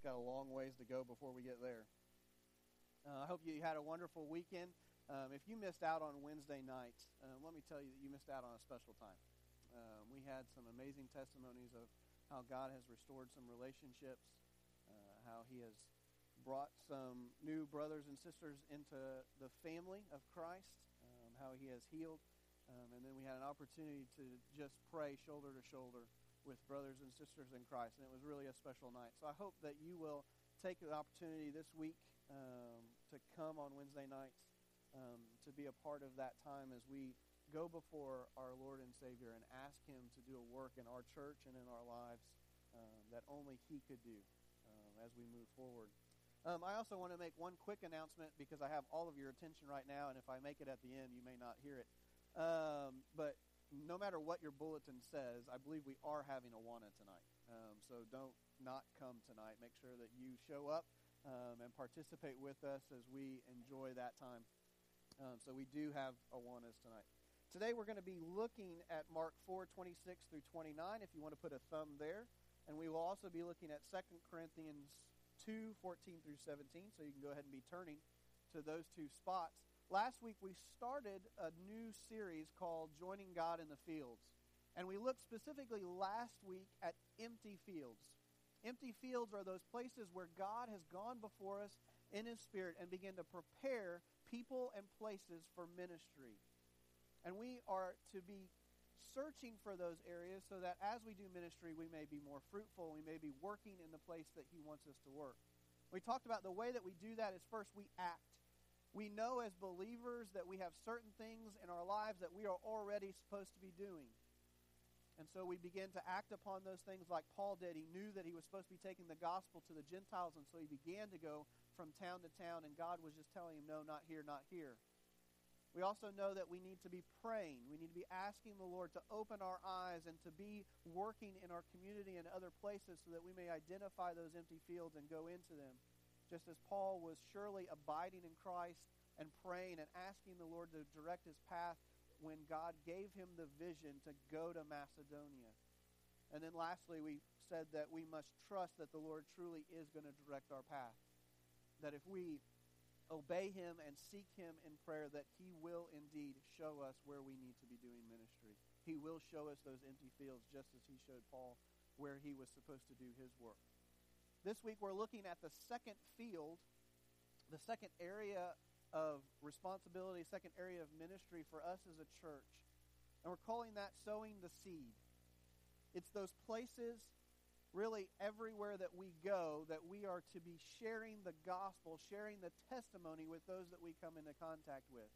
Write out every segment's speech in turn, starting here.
got a long ways to go before we get there. Uh, I hope you had a wonderful weekend. Um, if you missed out on Wednesday night, uh, let me tell you that you missed out on a special time. Um, we had some amazing testimonies of how God has restored some relationships, uh, how He has brought some new brothers and sisters into the family of Christ, um, how He has healed. Um, and then we had an opportunity to just pray shoulder to shoulder with brothers and sisters in Christ. And it was really a special night. So I hope that you will take the opportunity this week um, to come on Wednesday nights um, to be a part of that time as we go before our Lord and Savior and ask Him to do a work in our church and in our lives um, that only He could do um, as we move forward. Um, I also want to make one quick announcement because I have all of your attention right now, and if I make it at the end, you may not hear it. Um, but no matter what your bulletin says, I believe we are having a Awana tonight. Um, so don't not come tonight. Make sure that you show up um, and participate with us as we enjoy that time. Um, so we do have a Awanas tonight. Today we're going to be looking at Mark 4, 26 through 29, if you want to put a thumb there. And we will also be looking at 2 Corinthians 2, 14 through 17. So you can go ahead and be turning to those two spots. Last week we started a new series called Joining God in the Fields. And we looked specifically last week at empty fields. Empty fields are those places where God has gone before us in His Spirit and began to prepare people and places for ministry. And we are to be searching for those areas so that as we do ministry, we may be more fruitful. We may be working in the place that He wants us to work. We talked about the way that we do that is first we act. We know as believers that we have certain things in our lives that we are already supposed to be doing. And so we begin to act upon those things like Paul did. He knew that he was supposed to be taking the gospel to the Gentiles, and so he began to go from town to town, and God was just telling him, No, not here, not here. We also know that we need to be praying. We need to be asking the Lord to open our eyes and to be working in our community and other places so that we may identify those empty fields and go into them. Just as Paul was surely abiding in Christ and praying and asking the Lord to direct his path when God gave him the vision to go to Macedonia. And then lastly, we said that we must trust that the Lord truly is going to direct our path. That if we obey him and seek him in prayer that he will indeed show us where we need to be doing ministry. He will show us those empty fields just as he showed Paul where he was supposed to do his work. This week we're looking at the second field, the second area of responsibility, second area of ministry for us as a church. And we're calling that sowing the seed. It's those places really everywhere that we go that we are to be sharing the gospel, sharing the testimony with those that we come into contact with.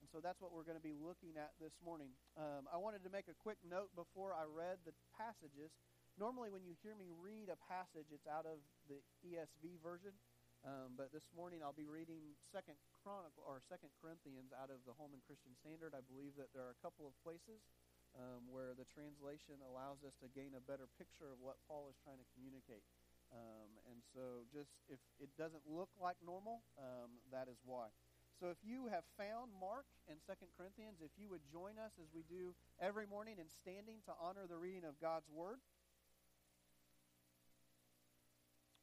And so that's what we're going to be looking at this morning. Um, I wanted to make a quick note before I read the passages. Normally, when you hear me read a passage, it's out of the ESV version. Um, but this morning, I'll be reading Second Chronicle or Second Corinthians out of the Holman Christian Standard. I believe that there are a couple of places um, where the translation allows us to gain a better picture of what Paul is trying to communicate. Um, and so, just if it doesn't look like normal, um, that is why. So, if you have found Mark and Second Corinthians, if you would join us as we do every morning in standing to honor the reading of God's Word.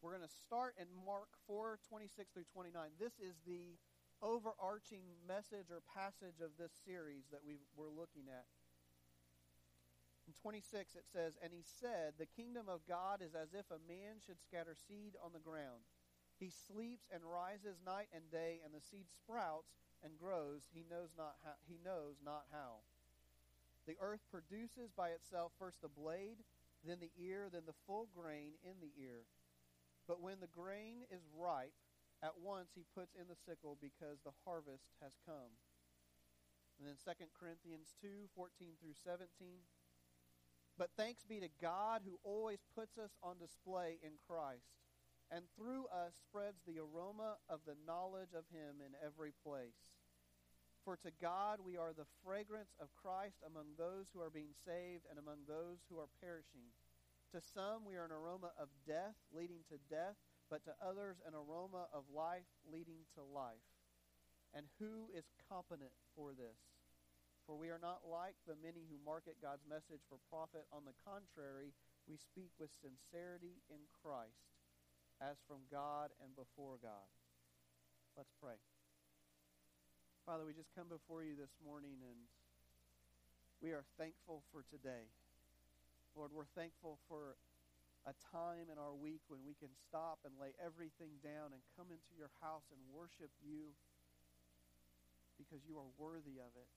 We're going to start in Mark 4 26 through 29. This is the overarching message or passage of this series that we we're looking at. In 26, it says, And he said, The kingdom of God is as if a man should scatter seed on the ground. He sleeps and rises night and day, and the seed sprouts and grows. He knows not how. He knows not how. The earth produces by itself first the blade, then the ear, then the full grain in the ear. But when the grain is ripe, at once he puts in the sickle because the harvest has come. And then 2 Corinthians 2 14 through 17. But thanks be to God who always puts us on display in Christ, and through us spreads the aroma of the knowledge of Him in every place. For to God we are the fragrance of Christ among those who are being saved and among those who are perishing. To some we are an aroma of death, leading to death, but to others an aroma of life, leading to life. And who is competent for this? For we are not like the many who market God's message for profit. On the contrary, we speak with sincerity in Christ, as from God and before God. Let's pray. Father, we just come before you this morning and we are thankful for today. Lord, we're thankful for a time in our week when we can stop and lay everything down and come into your house and worship you because you are worthy of it,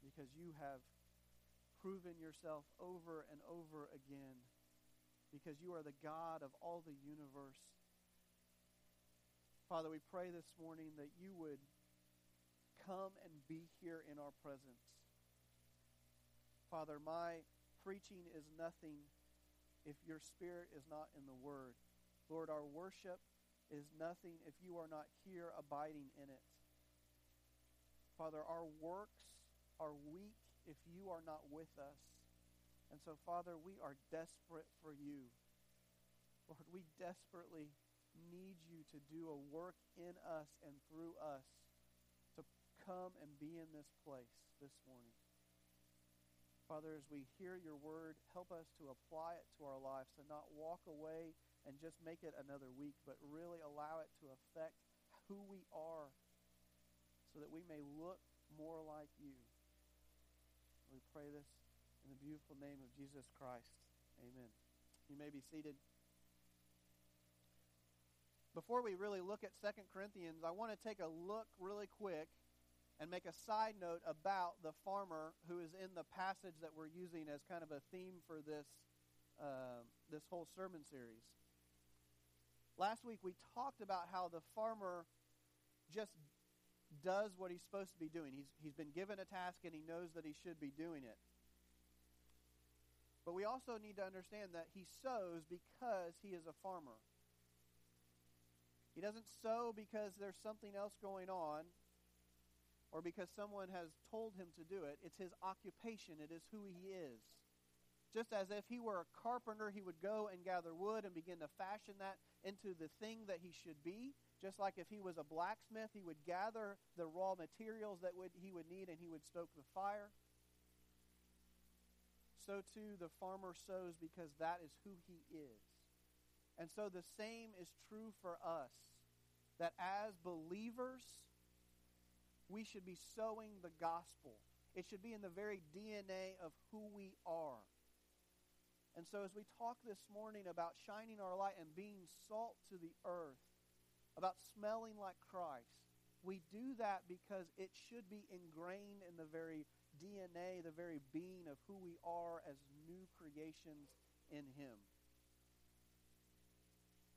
because you have proven yourself over and over again, because you are the God of all the universe. Father, we pray this morning that you would come and be here in our presence. Father, my preaching is nothing if your spirit is not in the word. Lord, our worship is nothing if you are not here abiding in it. Father, our works are weak if you are not with us. And so, Father, we are desperate for you. Lord, we desperately need you to do a work in us and through us to come and be in this place this morning. Father, as we hear your word, help us to apply it to our lives, to not walk away and just make it another week, but really allow it to affect who we are so that we may look more like you. We pray this in the beautiful name of Jesus Christ. Amen. You may be seated. Before we really look at Second Corinthians, I want to take a look really quick and make a side note about the farmer who is in the passage that we're using as kind of a theme for this uh, this whole sermon series. Last week we talked about how the farmer just does what he's supposed to be doing. He's he's been given a task and he knows that he should be doing it. But we also need to understand that he sows because he is a farmer. He doesn't sow because there's something else going on or because someone has told him to do it. It's his occupation, it is who he is. Just as if he were a carpenter, he would go and gather wood and begin to fashion that into the thing that he should be. Just like if he was a blacksmith, he would gather the raw materials that would, he would need and he would stoke the fire. So too the farmer sows because that is who he is. And so the same is true for us. That as believers, we should be sowing the gospel. It should be in the very DNA of who we are. And so, as we talk this morning about shining our light and being salt to the earth, about smelling like Christ, we do that because it should be ingrained in the very DNA, the very being of who we are as new creations in Him.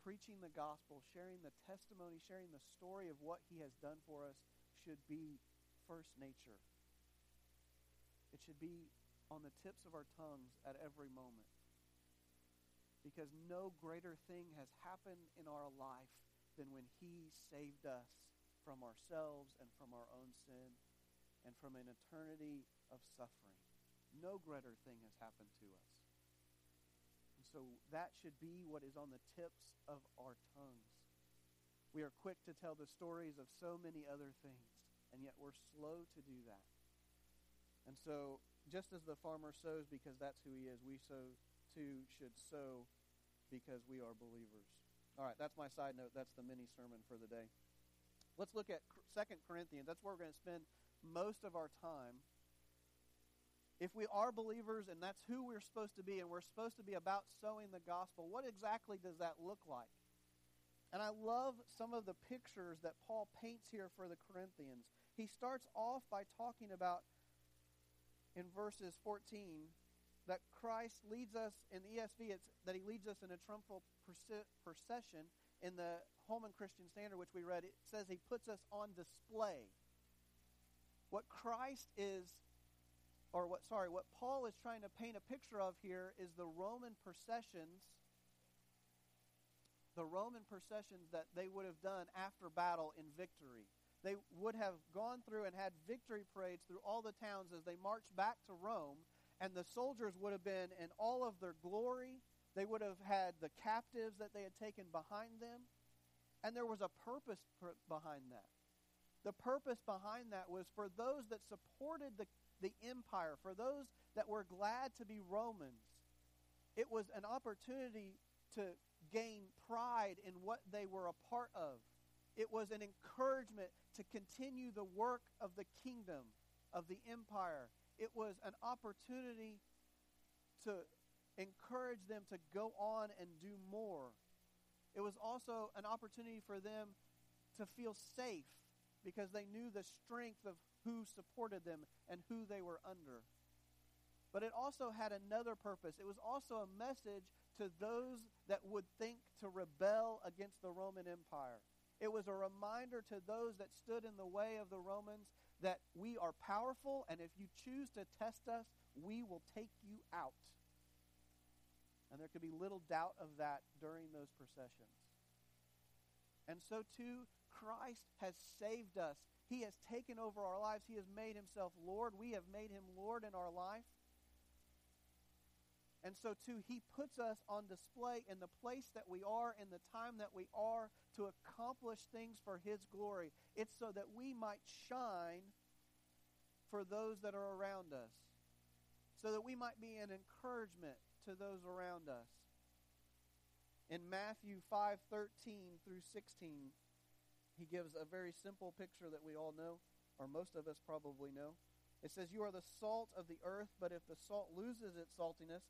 Preaching the gospel, sharing the testimony, sharing the story of what He has done for us should be first nature. It should be on the tips of our tongues at every moment. Because no greater thing has happened in our life than when He saved us from ourselves and from our own sin and from an eternity of suffering. No greater thing has happened to us. And so that should be what is on the tips of our tongues. We are quick to tell the stories of so many other things, and yet we're slow to do that. And so, just as the farmer sows because that's who he is, we so too should sow because we are believers. All right, that's my side note. That's the mini sermon for the day. Let's look at Second Corinthians. That's where we're going to spend most of our time. If we are believers and that's who we're supposed to be, and we're supposed to be about sowing the gospel, what exactly does that look like? And I love some of the pictures that Paul paints here for the Corinthians. He starts off by talking about, in verses 14, that Christ leads us, in the ESV, it's that he leads us in a triumphal procession. In the Holman Christian Standard, which we read, it says he puts us on display. What Christ is, or what, sorry, what Paul is trying to paint a picture of here is the Roman processions the Roman processions that they would have done after battle in victory. They would have gone through and had victory parades through all the towns as they marched back to Rome, and the soldiers would have been in all of their glory. They would have had the captives that they had taken behind them, and there was a purpose behind that. The purpose behind that was for those that supported the, the empire, for those that were glad to be Romans. It was an opportunity to gain pride in what they were a part of. It was an encouragement to continue the work of the kingdom, of the empire. It was an opportunity to encourage them to go on and do more. It was also an opportunity for them to feel safe because they knew the strength of who supported them and who they were under. But it also had another purpose. It was also a message to those that would think to rebel against the Roman Empire. It was a reminder to those that stood in the way of the Romans that we are powerful, and if you choose to test us, we will take you out. And there could be little doubt of that during those processions. And so, too, Christ has saved us. He has taken over our lives. He has made himself Lord. We have made him Lord in our life. And so, too, he puts us on display in the place that we are, in the time that we are, to accomplish things for his glory. It's so that we might shine for those that are around us, so that we might be an encouragement to those around us. In Matthew 5:13 through 16, he gives a very simple picture that we all know, or most of us probably know. It says, You are the salt of the earth, but if the salt loses its saltiness,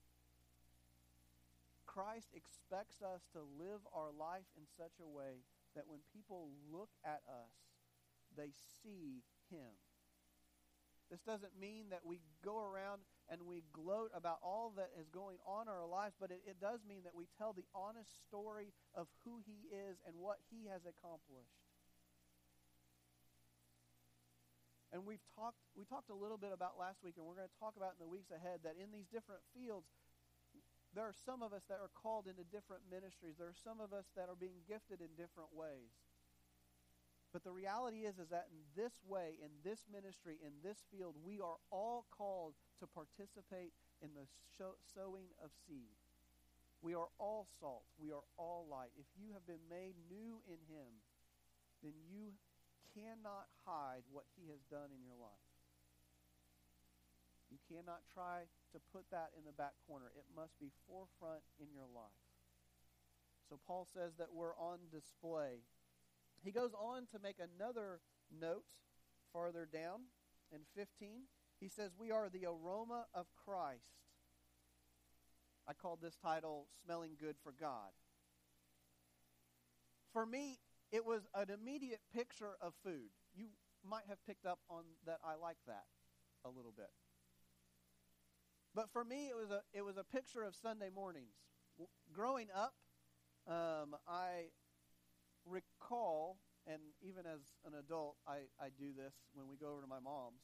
Christ expects us to live our life in such a way that when people look at us, they see Him. This doesn't mean that we go around and we gloat about all that is going on in our lives, but it, it does mean that we tell the honest story of who He is and what He has accomplished. And we've talked we talked a little bit about last week and we're going to talk about in the weeks ahead that in these different fields there are some of us that are called into different ministries. There are some of us that are being gifted in different ways. But the reality is is that in this way, in this ministry, in this field, we are all called to participate in the sowing of seed. We are all salt. We are all light. If you have been made new in him, then you cannot hide what he has done in your life. Cannot try to put that in the back corner. It must be forefront in your life. So Paul says that we're on display. He goes on to make another note farther down in 15. He says, We are the aroma of Christ. I called this title Smelling Good for God. For me, it was an immediate picture of food. You might have picked up on that I like that a little bit. But for me, it was a it was a picture of Sunday mornings. Growing up, um, I recall, and even as an adult, I, I do this when we go over to my mom's.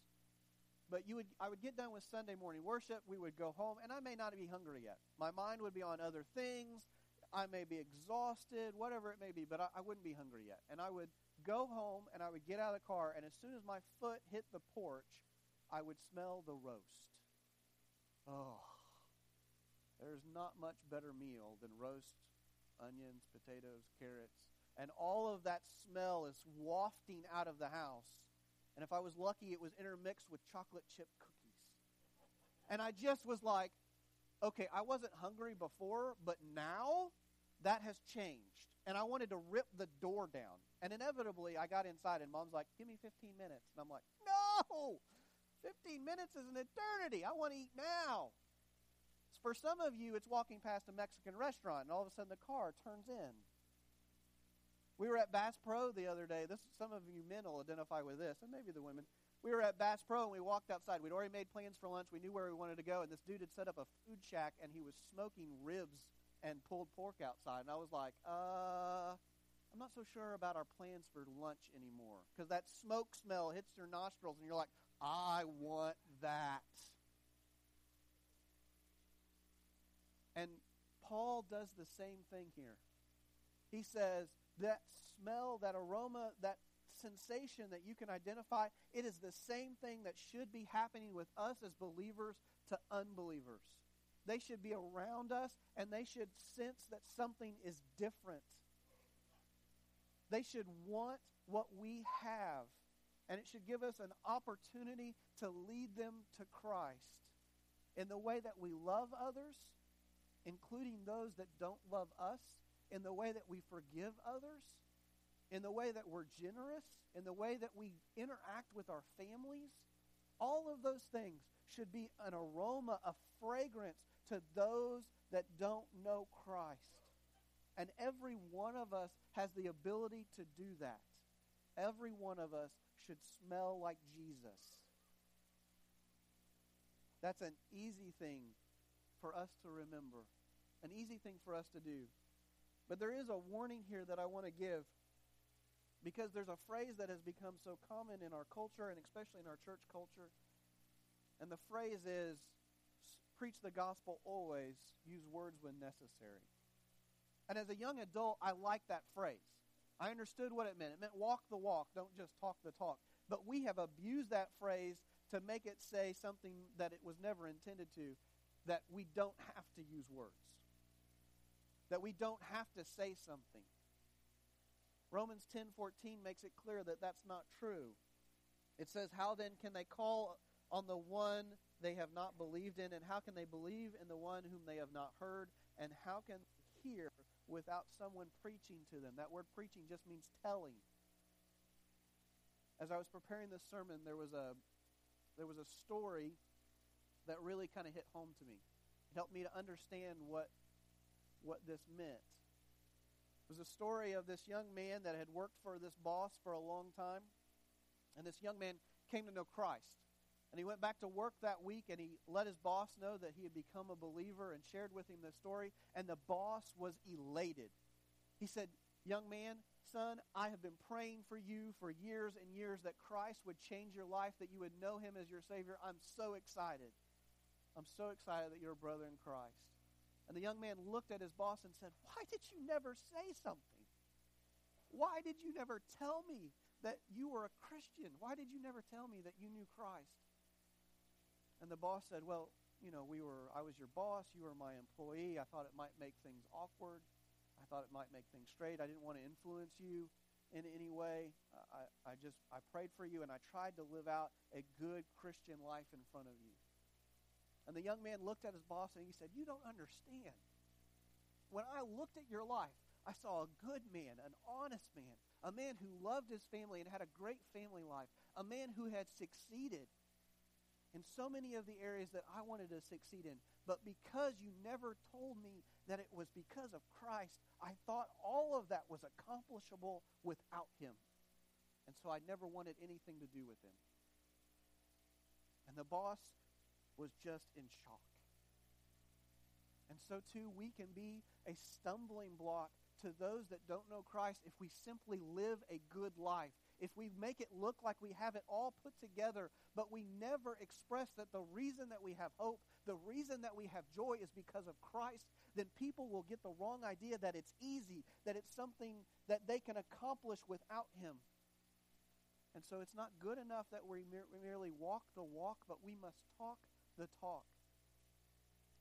But you would, I would get done with Sunday morning worship. We would go home, and I may not be hungry yet. My mind would be on other things. I may be exhausted, whatever it may be, but I, I wouldn't be hungry yet. And I would go home, and I would get out of the car, and as soon as my foot hit the porch, I would smell the roast. Oh, there's not much better meal than roast onions, potatoes, carrots, and all of that smell is wafting out of the house. And if I was lucky, it was intermixed with chocolate chip cookies. And I just was like, okay, I wasn't hungry before, but now that has changed. And I wanted to rip the door down. And inevitably, I got inside, and mom's like, give me 15 minutes. And I'm like, no! 15 minutes is an eternity. I want to eat now. For some of you, it's walking past a Mexican restaurant, and all of a sudden the car turns in. We were at Bass Pro the other day. This some of you men will identify with this, and maybe the women. We were at Bass Pro and we walked outside. We'd already made plans for lunch. We knew where we wanted to go, and this dude had set up a food shack and he was smoking ribs and pulled pork outside. And I was like, uh, I'm not so sure about our plans for lunch anymore because that smoke smell hits your nostrils, and you're like, I want that. And Paul does the same thing here. He says that smell, that aroma, that sensation that you can identify, it is the same thing that should be happening with us as believers to unbelievers. They should be around us and they should sense that something is different. They should want what we have, and it should give us an opportunity to lead them to Christ in the way that we love others, including those that don't love us, in the way that we forgive others, in the way that we're generous, in the way that we interact with our families. All of those things should be an aroma, a fragrance to those that don't know Christ. And every one of us has the ability to do that. Every one of us should smell like Jesus. That's an easy thing for us to remember, an easy thing for us to do. But there is a warning here that I want to give because there's a phrase that has become so common in our culture and especially in our church culture. And the phrase is preach the gospel always, use words when necessary. And as a young adult, I like that phrase. I understood what it meant. It meant walk the walk, don't just talk the talk. But we have abused that phrase to make it say something that it was never intended to, that we don't have to use words, that we don't have to say something. Romans 10:14 makes it clear that that's not true. It says, "How then can they call on the one they have not believed in, and how can they believe in the one whom they have not heard, and how can they hear without someone preaching to them?" That word preaching just means telling. As I was preparing this sermon, there was a there was a story that really kind of hit home to me. It helped me to understand what what this meant. It was a story of this young man that had worked for this boss for a long time. And this young man came to know Christ. And he went back to work that week and he let his boss know that he had become a believer and shared with him the story. And the boss was elated. He said, Young man, son, I have been praying for you for years and years that Christ would change your life, that you would know him as your Savior. I'm so excited. I'm so excited that you're a brother in Christ. And the young man looked at his boss and said, Why did you never say something? Why did you never tell me that you were a Christian? Why did you never tell me that you knew Christ? And the boss said, Well, you know, we were I was your boss, you were my employee. I thought it might make things awkward. I thought it might make things straight. I didn't want to influence you in any way. I, I just I prayed for you and I tried to live out a good Christian life in front of you. And the young man looked at his boss and he said, You don't understand. When I looked at your life, I saw a good man, an honest man, a man who loved his family and had a great family life, a man who had succeeded in so many of the areas that I wanted to succeed in. But because you never told me that it was because of Christ, I thought all of that was accomplishable without him. And so I never wanted anything to do with him. And the boss was just in shock. And so, too, we can be a stumbling block to those that don't know Christ if we simply live a good life. If we make it look like we have it all put together, but we never express that the reason that we have hope, the reason that we have joy is because of Christ, then people will get the wrong idea that it's easy, that it's something that they can accomplish without Him. And so it's not good enough that we merely walk the walk, but we must talk the talk.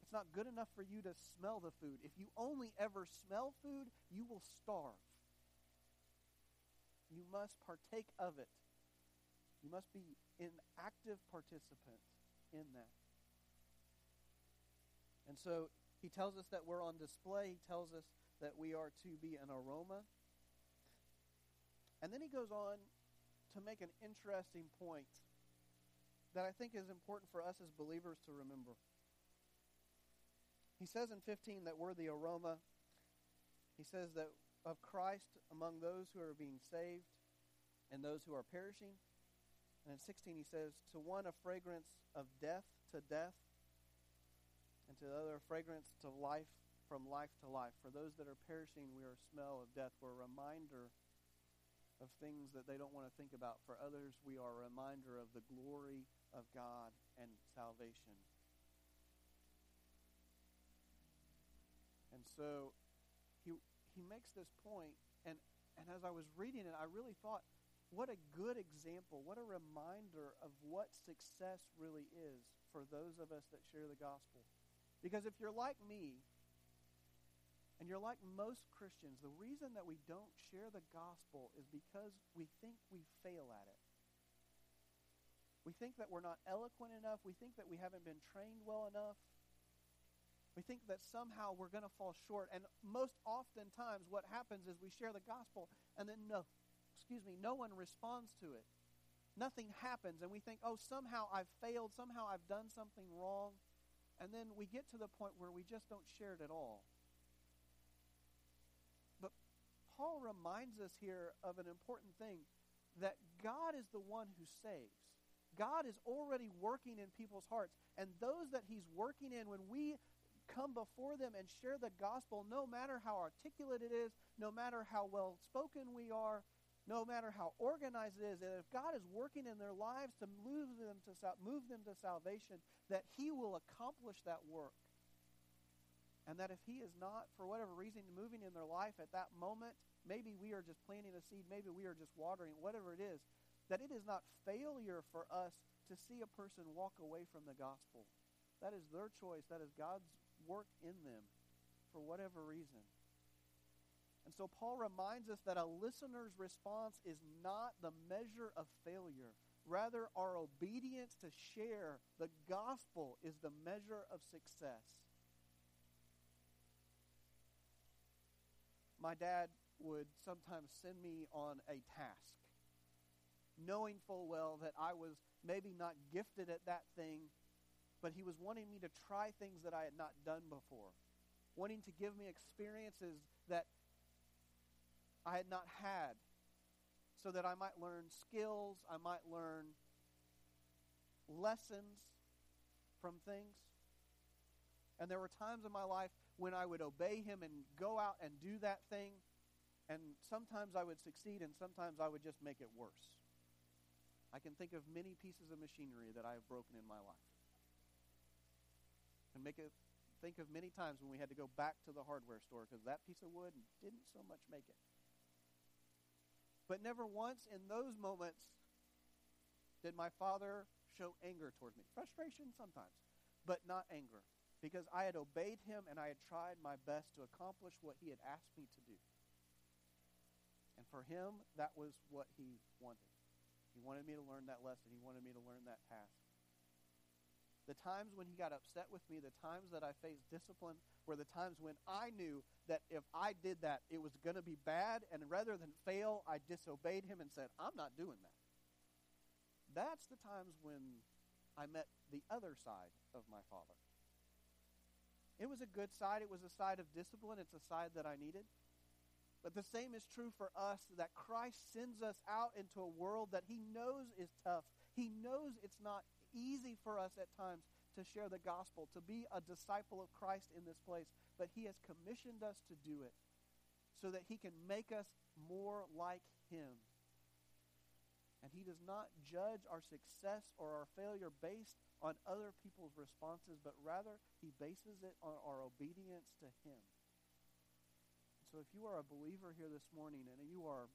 It's not good enough for you to smell the food. If you only ever smell food, you will starve. You must partake of it. You must be an active participant in that. And so he tells us that we're on display. He tells us that we are to be an aroma. And then he goes on to make an interesting point that I think is important for us as believers to remember. He says in 15 that we're the aroma. He says that of Christ among those who are being saved and those who are perishing. And in 16 he says, To one a fragrance of death to death, and to the other a fragrance to life from life to life. For those that are perishing, we are a smell of death. We're a reminder of things that they don't want to think about. For others, we are a reminder of the glory of God and salvation. And so he makes this point and and as I was reading it, I really thought what a good example, what a reminder of what success really is for those of us that share the gospel. Because if you're like me, and you're like most Christians, the reason that we don't share the gospel is because we think we fail at it. We think that we're not eloquent enough. We think that we haven't been trained well enough. We think that somehow we're going to fall short. And most oftentimes, what happens is we share the gospel, and then no, excuse me, no one responds to it. Nothing happens, and we think, oh, somehow I've failed. Somehow I've done something wrong. And then we get to the point where we just don't share it at all. But Paul reminds us here of an important thing that God is the one who saves. God is already working in people's hearts. And those that He's working in, when we come before them and share the gospel, no matter how articulate it is, no matter how well spoken we are, no matter how organized it is, that if God is working in their lives to move them to, move them to salvation, that He will accomplish that work. And that if He is not, for whatever reason, moving in their life at that moment, maybe we are just planting a seed, maybe we are just watering, whatever it is, that it is not failure for us to see a person walk away from the gospel. That is their choice. That is God's work in them for whatever reason. And so Paul reminds us that a listener's response is not the measure of failure. Rather, our obedience to share the gospel is the measure of success. My dad would sometimes send me on a task, knowing full well that I was maybe not gifted at that thing, but he was wanting me to try things that I had not done before, wanting to give me experiences that I had not had so that I might learn skills, I might learn lessons from things. And there were times in my life when I would obey him and go out and do that thing, and sometimes I would succeed, and sometimes I would just make it worse. I can think of many pieces of machinery that I have broken in my life. And make it think of many times when we had to go back to the hardware store because that piece of wood didn't so much make it. But never once in those moments did my father show anger toward me. Frustration sometimes, but not anger. Because I had obeyed him and I had tried my best to accomplish what he had asked me to do. And for him, that was what he wanted. He wanted me to learn that lesson. He wanted me to learn that task. The times when he got upset with me, the times that I faced discipline, were the times when I knew that if I did that, it was going to be bad. And rather than fail, I disobeyed him and said, I'm not doing that. That's the times when I met the other side of my father. It was a good side. It was a side of discipline. It's a side that I needed. But the same is true for us that Christ sends us out into a world that he knows is tough. He knows it's not easy for us at times to share the gospel, to be a disciple of Christ in this place, but He has commissioned us to do it so that He can make us more like Him. And He does not judge our success or our failure based on other people's responses, but rather He bases it on our obedience to Him. So if you are a believer here this morning and you are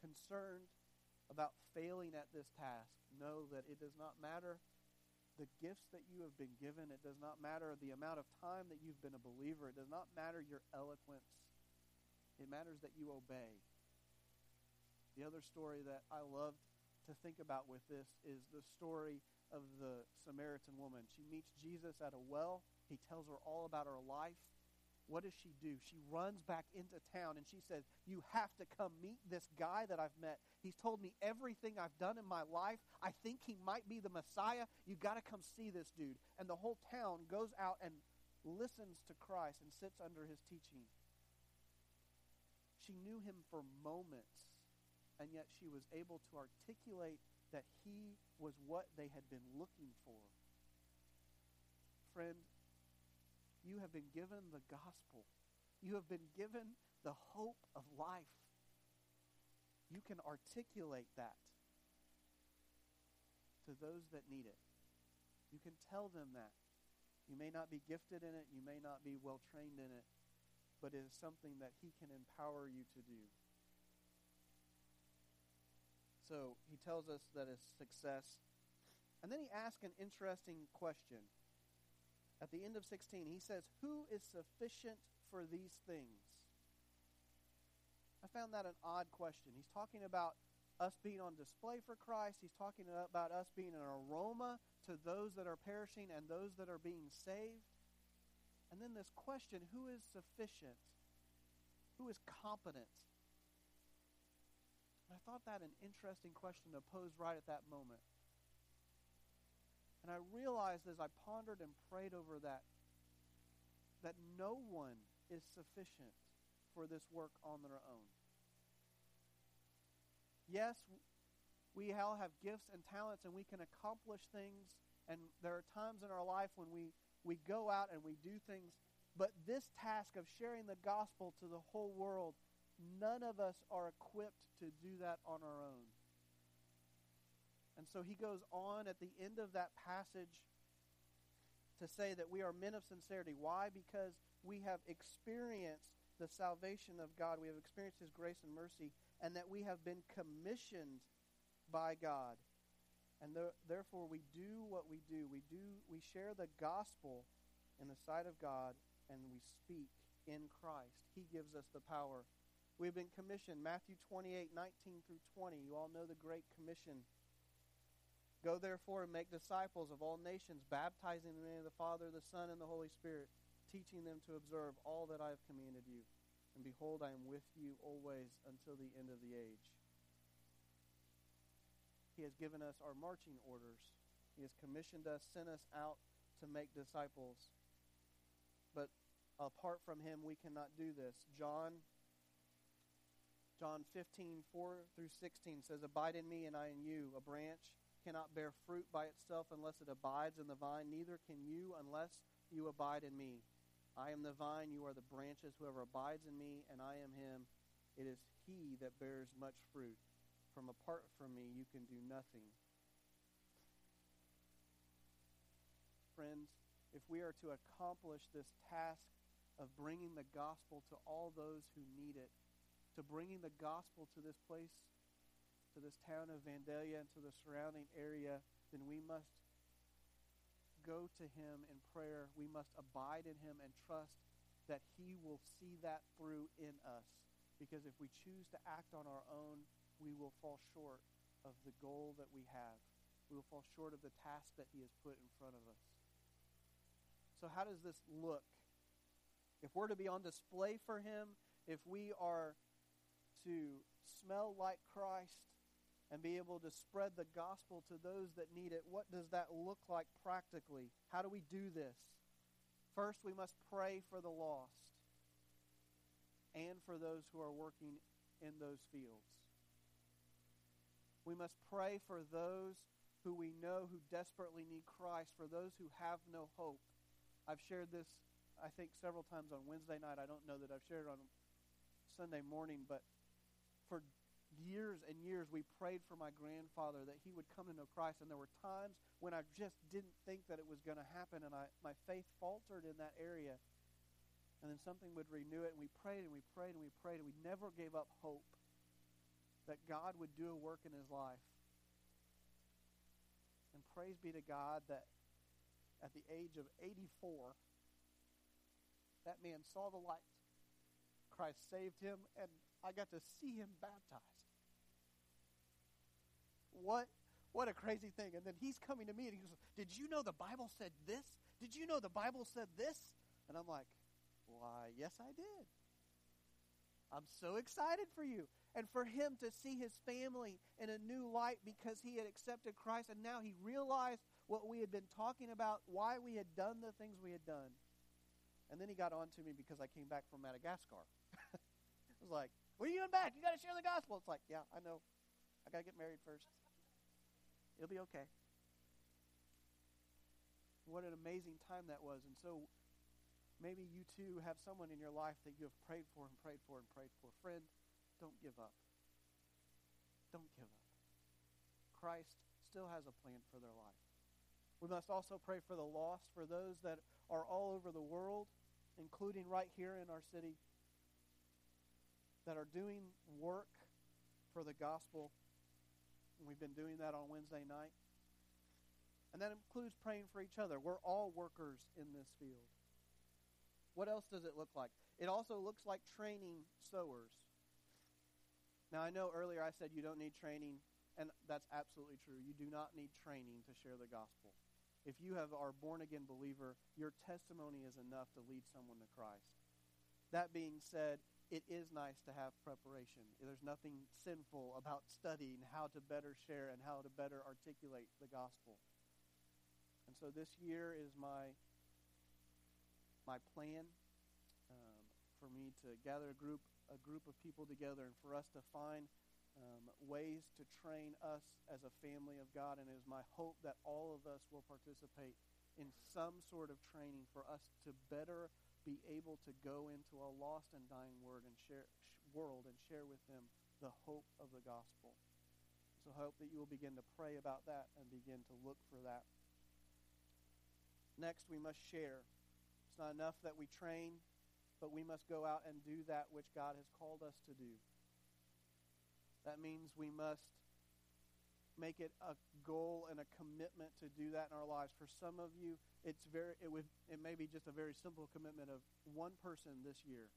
concerned about failing at this task, know that it does not matter the gifts that you have been given. It does not matter the amount of time that you've been a believer. It does not matter your eloquence. It matters that you obey. The other story that I love to think about with this is the story of the Samaritan woman. She meets Jesus at a well. He tells her all about her life. What does she do? She runs back into town and she says, You have to come meet this guy that I've met. He's told me everything I've done in my life. I think he might be the Messiah. You got to come see this dude. And the whole town goes out and listens to Christ and sits under his teaching. She knew him for moments, and yet she was able to articulate that he was what they had been looking for. Friend, you have been given the gospel. You have been given the hope of life. You can articulate that to those that need it. You can tell them that. You may not be gifted in it, you may not be well trained in it, but it is something that He can empower you to do. so he tells us that it's success. And then he asks an interesting question. At the end of 16, he says, Who is sufficient for these things? I found that an odd question. He's talking about us being on display for Christ. He's talking about us being an aroma to those that are perishing and those that are being saved. And then this question who is sufficient? Who is competent? I thought that an interesting question to pose right at that moment. And I realized as I pondered and prayed over that, that no one is sufficient for this work on their own. Yes, we all have gifts and talents and we can accomplish things. And there are times in our life when we, we go out and we do things. But this task of sharing the gospel to the whole world, none of us are equipped to do that on our own. And so he goes on at the end of that passage to say that we are men of sincerity. Why? Because we have experienced the salvation of God. We have experienced his grace and mercy, and that we have been commissioned by God. And the, therefore we do what we do. We do we share the gospel in the sight of God and we speak in Christ. He gives us the power. We've been commissioned Matthew 28, 19 through 20. You all know the great commission Go therefore and make disciples of all nations, baptizing them in the name of the Father, the Son, and the Holy Spirit, teaching them to observe all that I have commanded you. And behold, I am with you always until the end of the age. He has given us our marching orders. He has commissioned us, sent us out to make disciples. But apart from him, we cannot do this. John John 15, 4 through 16 says, Abide in me and I in you. A branch cannot bear fruit by itself unless it abides in the vine, neither can you unless you abide in me. I am the vine, you are the branches. Whoever abides in me, and I am him, it is he that bears much fruit. From apart from me, you can do nothing. Friends, if we are to accomplish this task of bringing the gospel to all those who need it, to bringing the gospel to this place to this town of Vandalia and to the surrounding area, then we must go to him in prayer. We must abide in him and trust that he will see that through in us. Because if we choose to act on our own, we will fall short of the goal that we have. We will fall short of the task that he has put in front of us. So, how does this look? If we're to be on display for him, if we are to smell like Christ, and be able to spread the gospel to those that need it, what does that look like practically? How do we do this? First, we must pray for the lost and for those who are working in those fields. We must pray for those who we know who desperately need Christ, for those who have no hope. I've shared this, I think, several times on Wednesday night. I don't know that I've shared it on Sunday morning, but years and years we prayed for my grandfather that he would come to know Christ. And there were times when I just didn't think that it was going to happen, and I, my faith faltered in that area. And then something would renew it, and we prayed and we prayed and we prayed, and we never gave up hope that God would do a work in his life. And praise be to God that at the age of 84, that man saw the light. Christ saved him, and I got to see him baptized. What what a crazy thing. And then he's coming to me and he goes, Did you know the Bible said this? Did you know the Bible said this? And I'm like, Why, yes, I did. I'm so excited for you. And for him to see his family in a new light because he had accepted Christ and now he realized what we had been talking about, why we had done the things we had done. And then he got on to me because I came back from Madagascar. it was like, What are you doing back? You got to share the gospel. It's like, Yeah, I know. I got to get married first. It'll be okay. What an amazing time that was. And so maybe you too have someone in your life that you have prayed for and prayed for and prayed for. Friend, don't give up. Don't give up. Christ still has a plan for their life. We must also pray for the lost, for those that are all over the world, including right here in our city, that are doing work for the gospel we've been doing that on Wednesday night. And that includes praying for each other. We're all workers in this field. What else does it look like? It also looks like training sowers. Now, I know earlier I said you don't need training, and that's absolutely true. You do not need training to share the gospel. If you have are born again believer, your testimony is enough to lead someone to Christ. That being said, it is nice to have preparation. There's nothing sinful about studying how to better share and how to better articulate the gospel. And so this year is my my plan um, for me to gather a group a group of people together and for us to find um, ways to train us as a family of God. And it is my hope that all of us will participate in some sort of training for us to better be able to go into a lost and dying word and share, world and share with them the hope of the gospel. So I hope that you will begin to pray about that and begin to look for that. Next, we must share. It's not enough that we train, but we must go out and do that which God has called us to do. That means we must make it a goal and a commitment to do that in our lives. For some of you, it's very it would it may be just a very simple commitment of one person this year.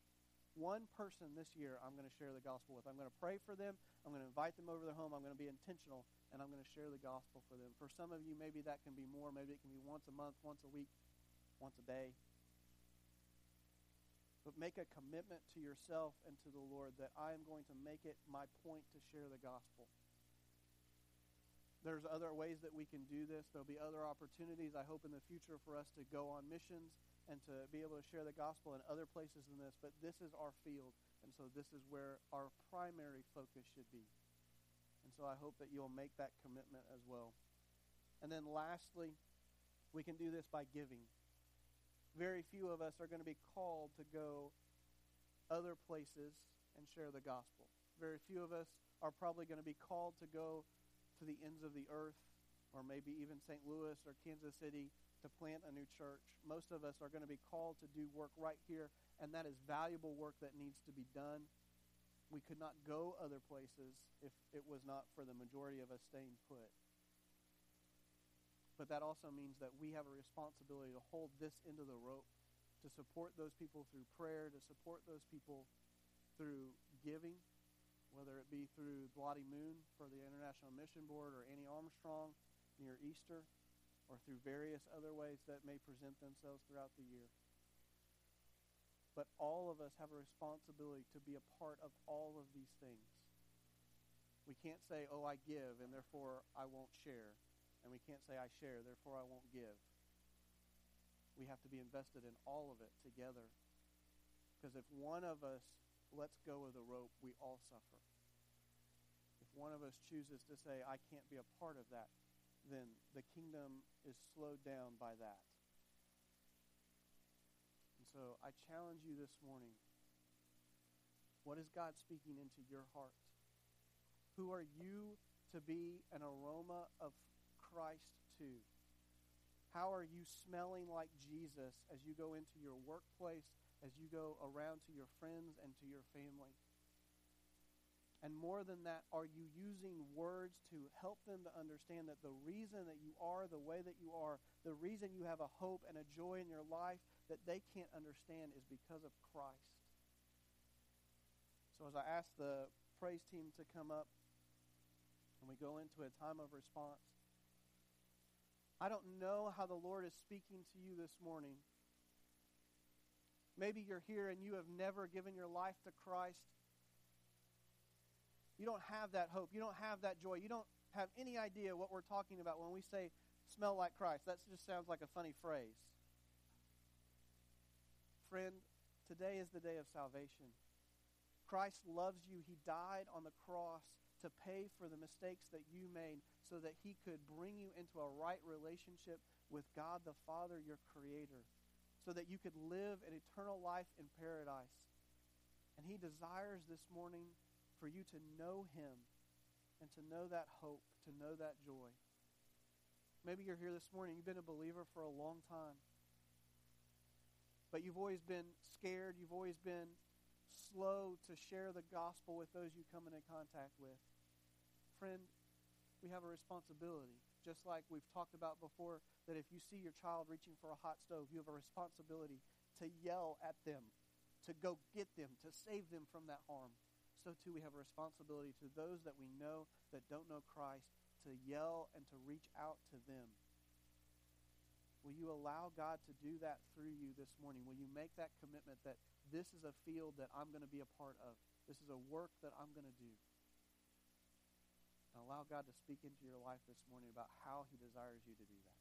One person this year I'm going to share the gospel with. I'm going to pray for them. I'm going to invite them over their home. I'm going to be intentional and I'm going to share the gospel for them. For some of you, maybe that can be more. Maybe it can be once a month, once a week, once a day. But make a commitment to yourself and to the Lord that I am going to make it my point to share the gospel. There's other ways that we can do this. There'll be other opportunities, I hope, in the future for us to go on missions and to be able to share the gospel in other places than this, but this is our field, and so this is where our primary focus should be. And so I hope that you'll make that commitment as well. And then lastly, we can do this by giving. Very few of us are going to be called to go other places and share the gospel. Very few of us are probably going to be called to go to the ends of the earth or maybe even St. Louis or Kansas City to plant a new church. Most of us are going to be called to do work right here, and that is valuable work that needs to be done. We could not go other places if it was not for the majority of us staying put. But that also means that we have a responsibility to hold this end of the rope, to support those people through prayer, to support those people through giving, whether it be through Lottie Moon for the International Mission Board or Annie Armstrong near Easter or through various other ways that may present themselves throughout the year. But all of us have a responsibility to be a part of all of these things. We can't say, oh, I give, and therefore I won't share. And we can't say, I share, therefore I won't give. We have to be invested in all of it together. Because if one of us lets go of the rope, we all suffer. If one of us chooses to say, I can't be a part of that, then the kingdom is slowed down by that. And so I challenge you this morning. What is God speaking into your heart? Who are you to be an aroma of Christ to? How are you smelling like Jesus as you go into your workplace, as you go around to your friends and to your family? And more than that, are you using words to help them to understand that the reason that you are the way that you are, the reason you have a hope and a joy in your life that they can't understand is because of Christ? So as I ask the praise team to come up and we go into a time of response, I don't know how the Lord is speaking to you this morning. Maybe you're here and you have never given your life to Christ. You don't have that hope. You don't have that joy. You don't have any idea what we're talking about when we say smell like Christ. That just sounds like a funny phrase. Friend, today is the day of salvation. Christ loves you. He died on the cross to pay for the mistakes that you made so that he could bring you into a right relationship with God the Father, your creator, so that you could live an eternal life in paradise. And he desires this morning for you to know him and to know that hope, to know that joy. Maybe you're here this morning, you've been a believer for a long time, but you've always been scared, you've always been slow to share the gospel with those you come into contact with. Friend, we have a responsibility. Just like we've talked about before, that if you see your child reaching for a hot stove, you have a responsibility to yell at them, to go get them, to save them from that harm. So, too, we have a responsibility to those that we know that don't know Christ to yell and to reach out to them. Will you allow God to do that through you this morning? Will you make that commitment that this is a field that I'm going to be a part of? This is a work that I'm going to do. And allow God to speak into your life this morning about how he desires you to do that.